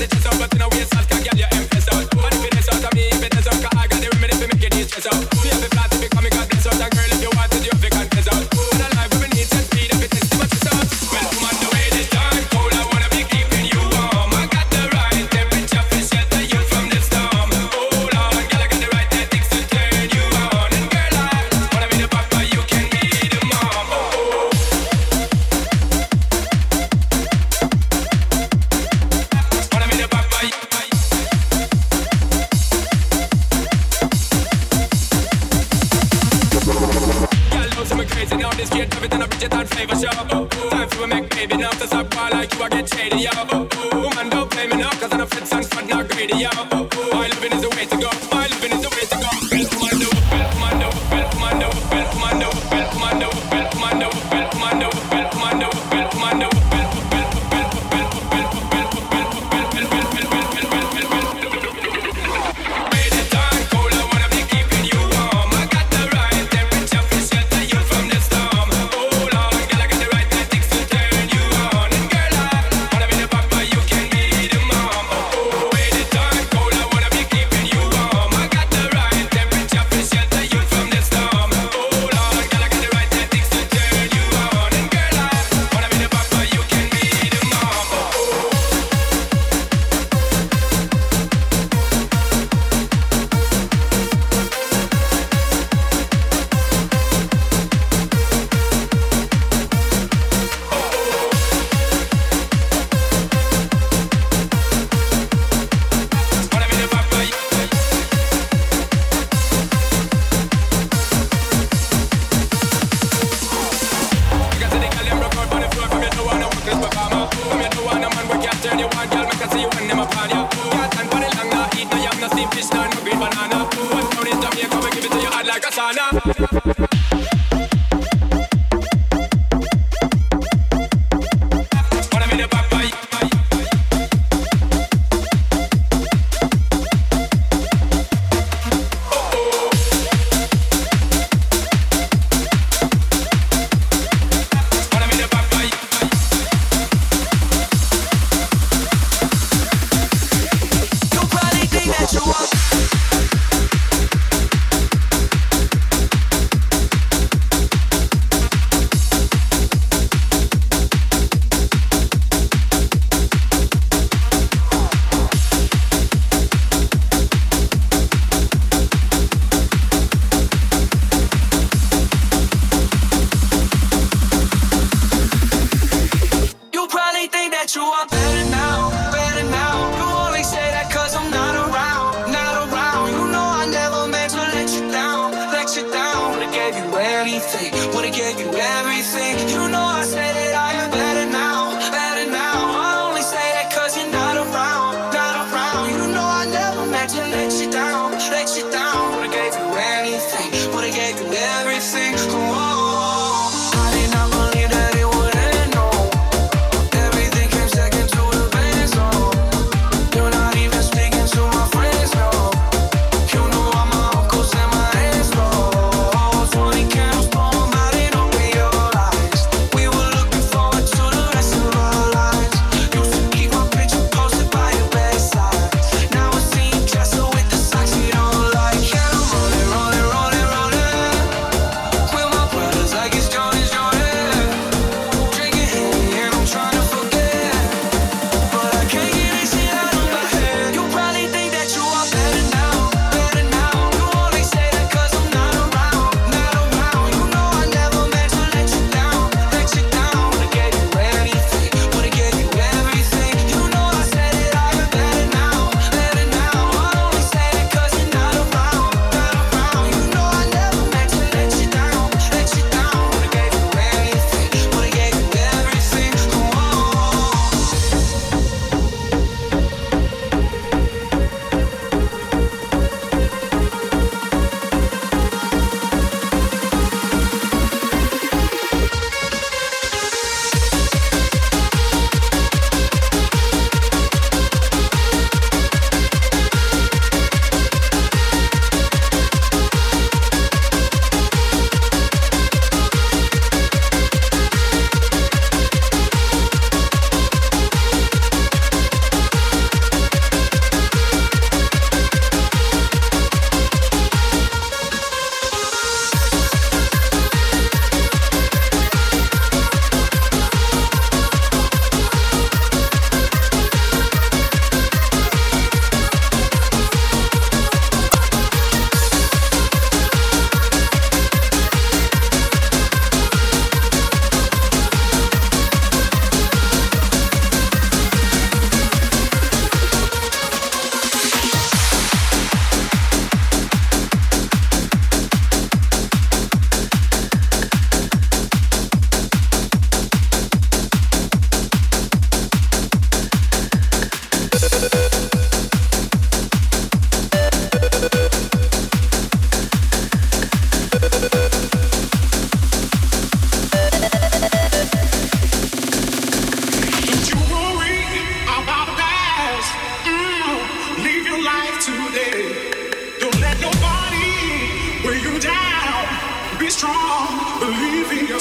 it is all but in a waste. hard, girl, make I see you in the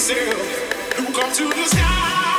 yourself. You come to the sky.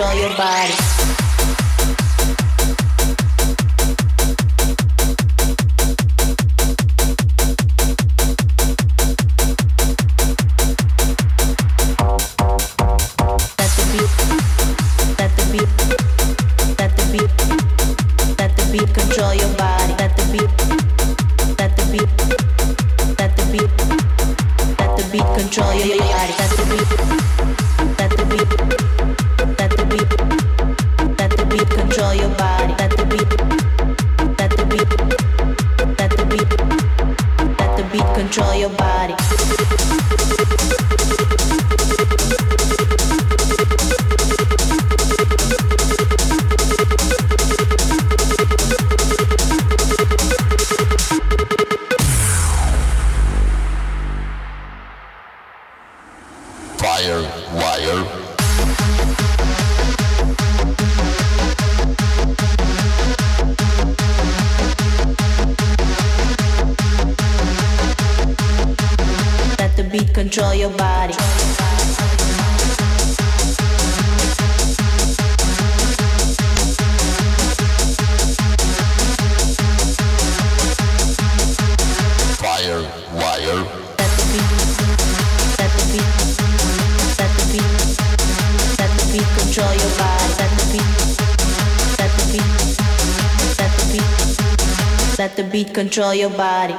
control your body. Control your body.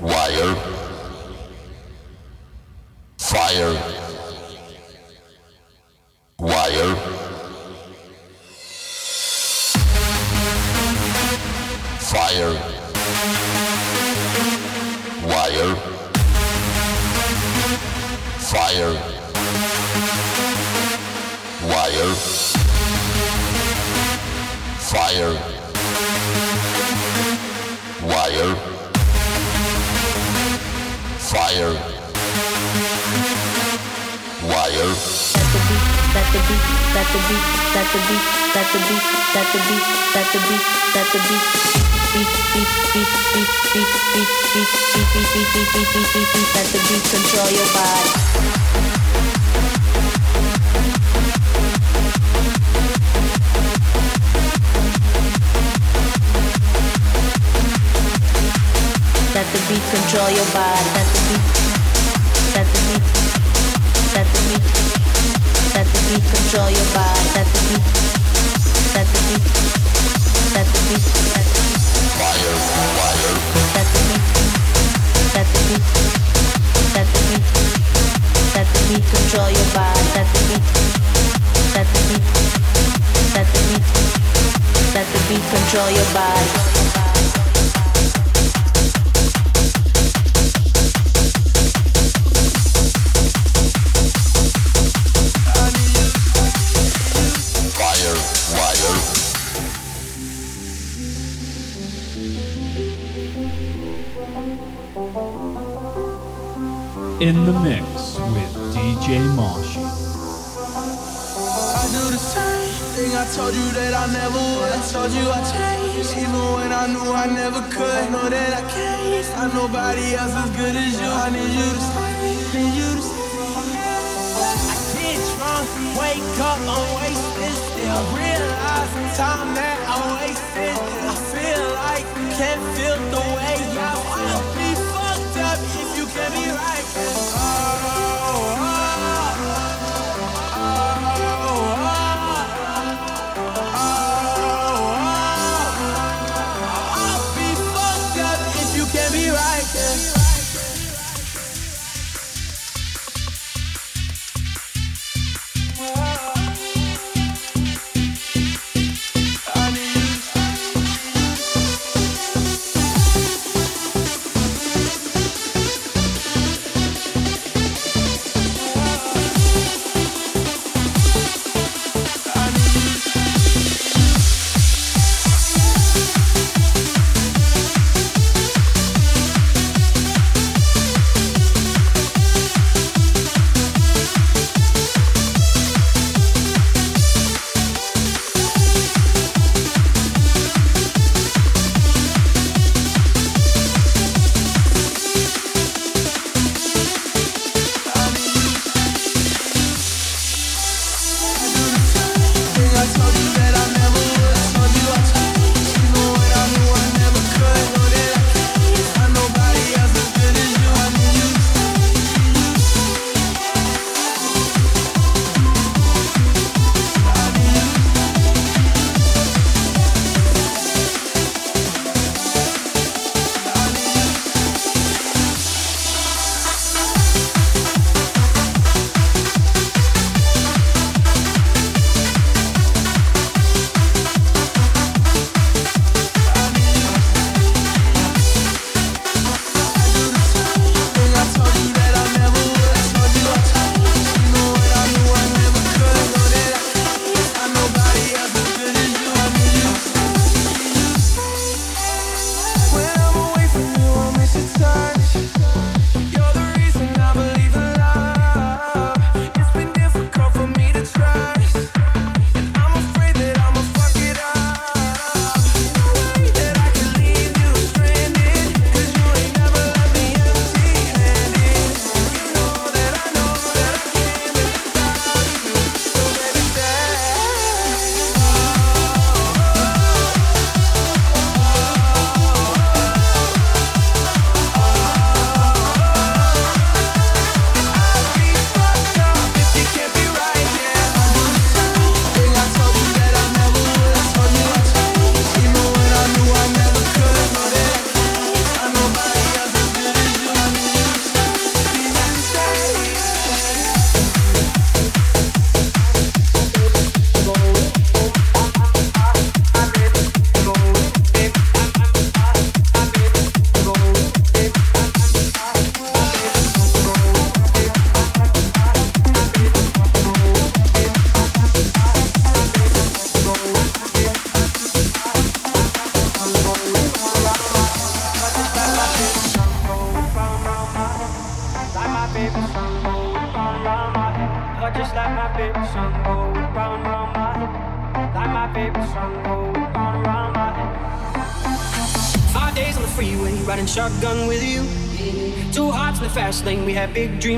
Wire. Fire. Wire. Fire. Wire. Fire. Wire. Fire fire, wire. Let the beat, let the beat, let the beat, let the beat, let the beat, let the beat, let the beat, beat, beat, beat, beat, beat, beat, beat, beat, beat, beat, beat, beat, beat, beat, beat, let the beat control your body. The beat control your body. Let the beat. Let the beat. Let the beat. Let the beat control your body. Let the beat. Let the beat. Let the beat. Let the beat. Fire, fire. Let the beat. Let the beat. Let the beat. Control your body. Let the beat. Let the beat. Let the beat. Let the beat control your body. The mix with DJ Moshi. I do the same thing I told you that I never would. I told you I changed, even when I knew I never could. Know that I can't find nobody else as good as you. I need you to stay, need you to stay. I get drunk, wake up, I'm wasted still. Time that I wasted.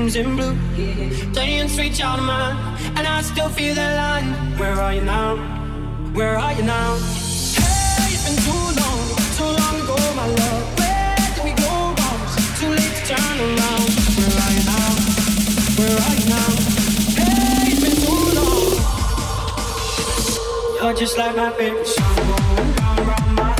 dreams in blue. Playing sweet child of mine, and I still feel that line. Where are you now? Where are you now? Hey, it's been too long, too long ago, my love. Where did we go wrong? Too late to turn around. Where are you now? Where are you now? Hey, it's been too long. You're just like my favorite song, going round, my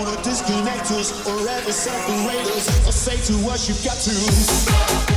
gonna disconnect us or ever separate us. I say to us, you've got to.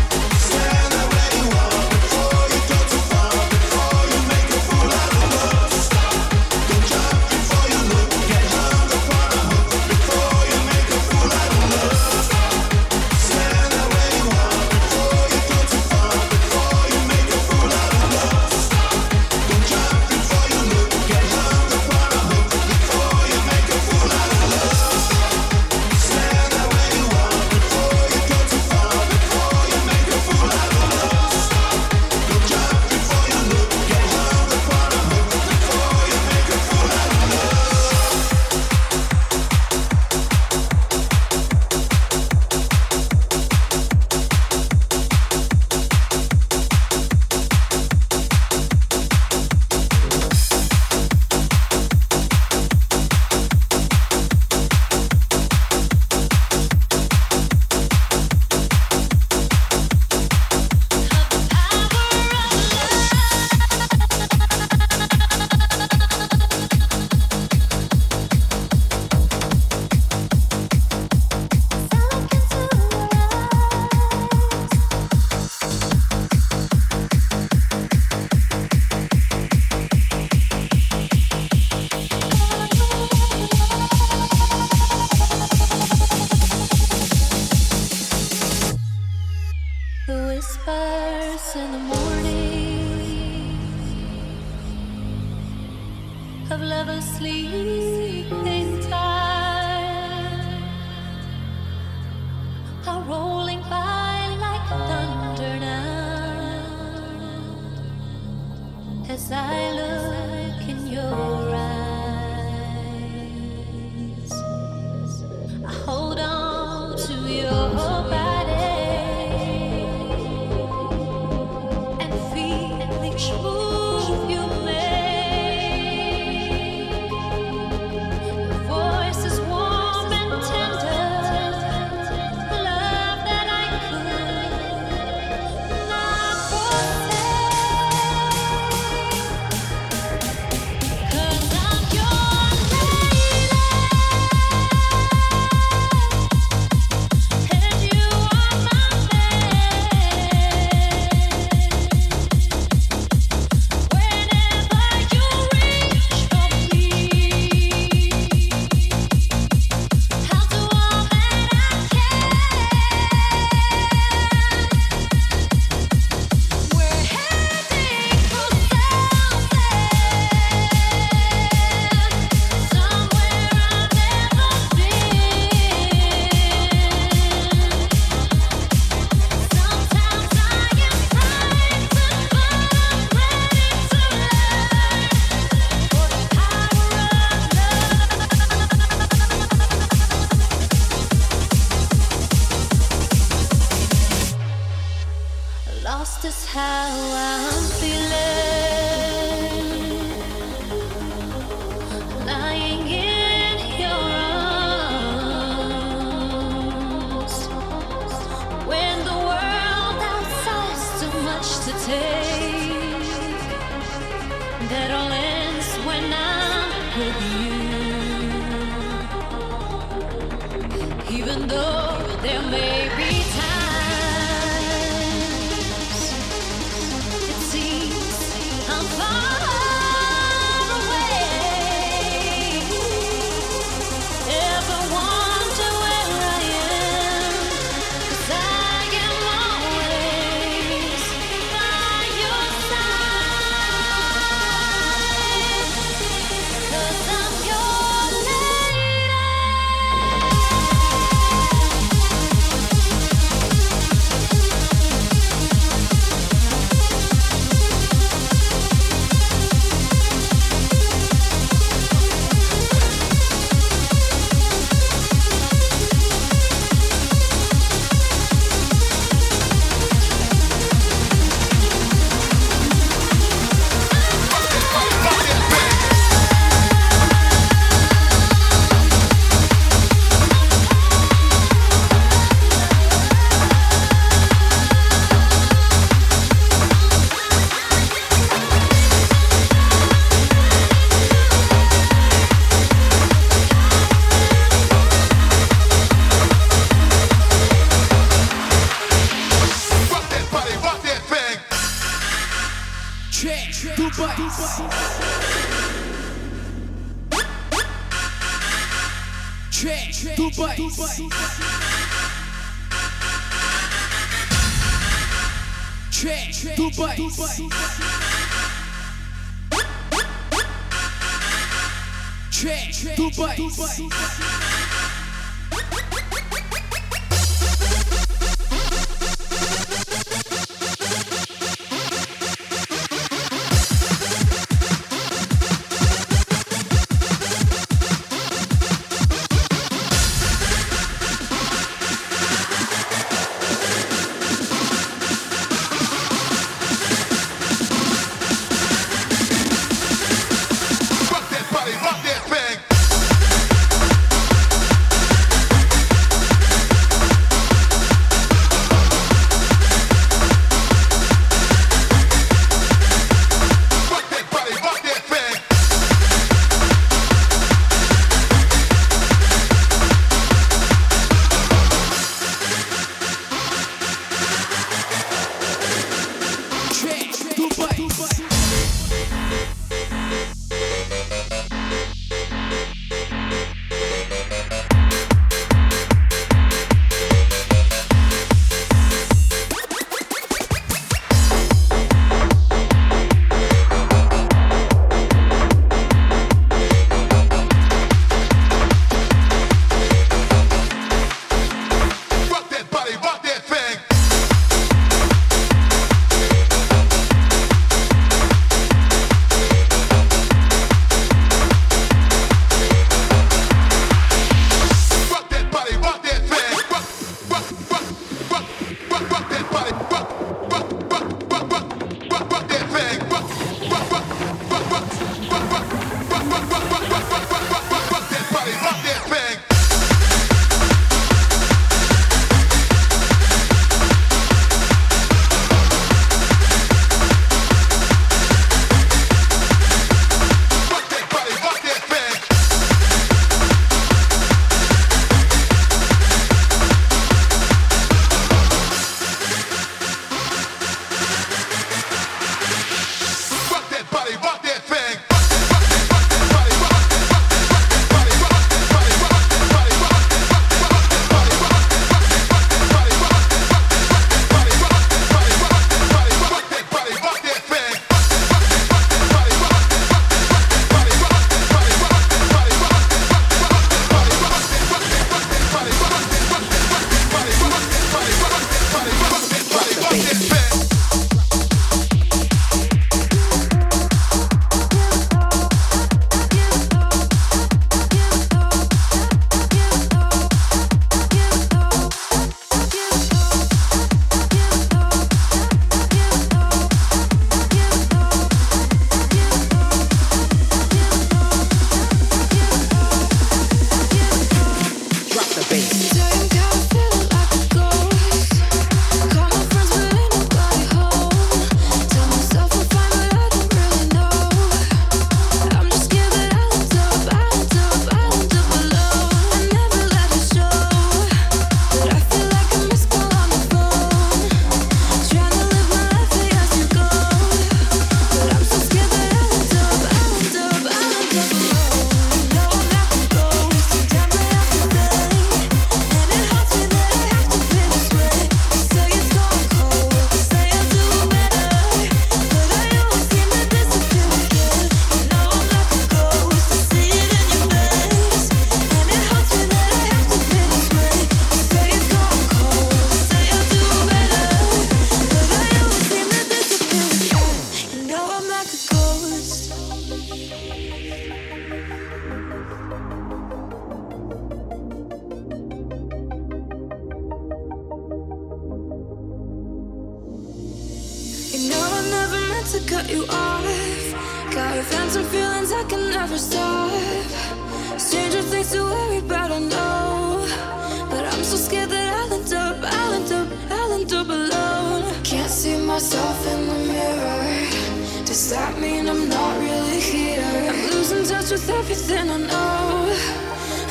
Does that mean I'm not really here? I'm losing touch with everything I know.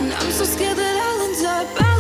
And I'm so scared that I'll end up.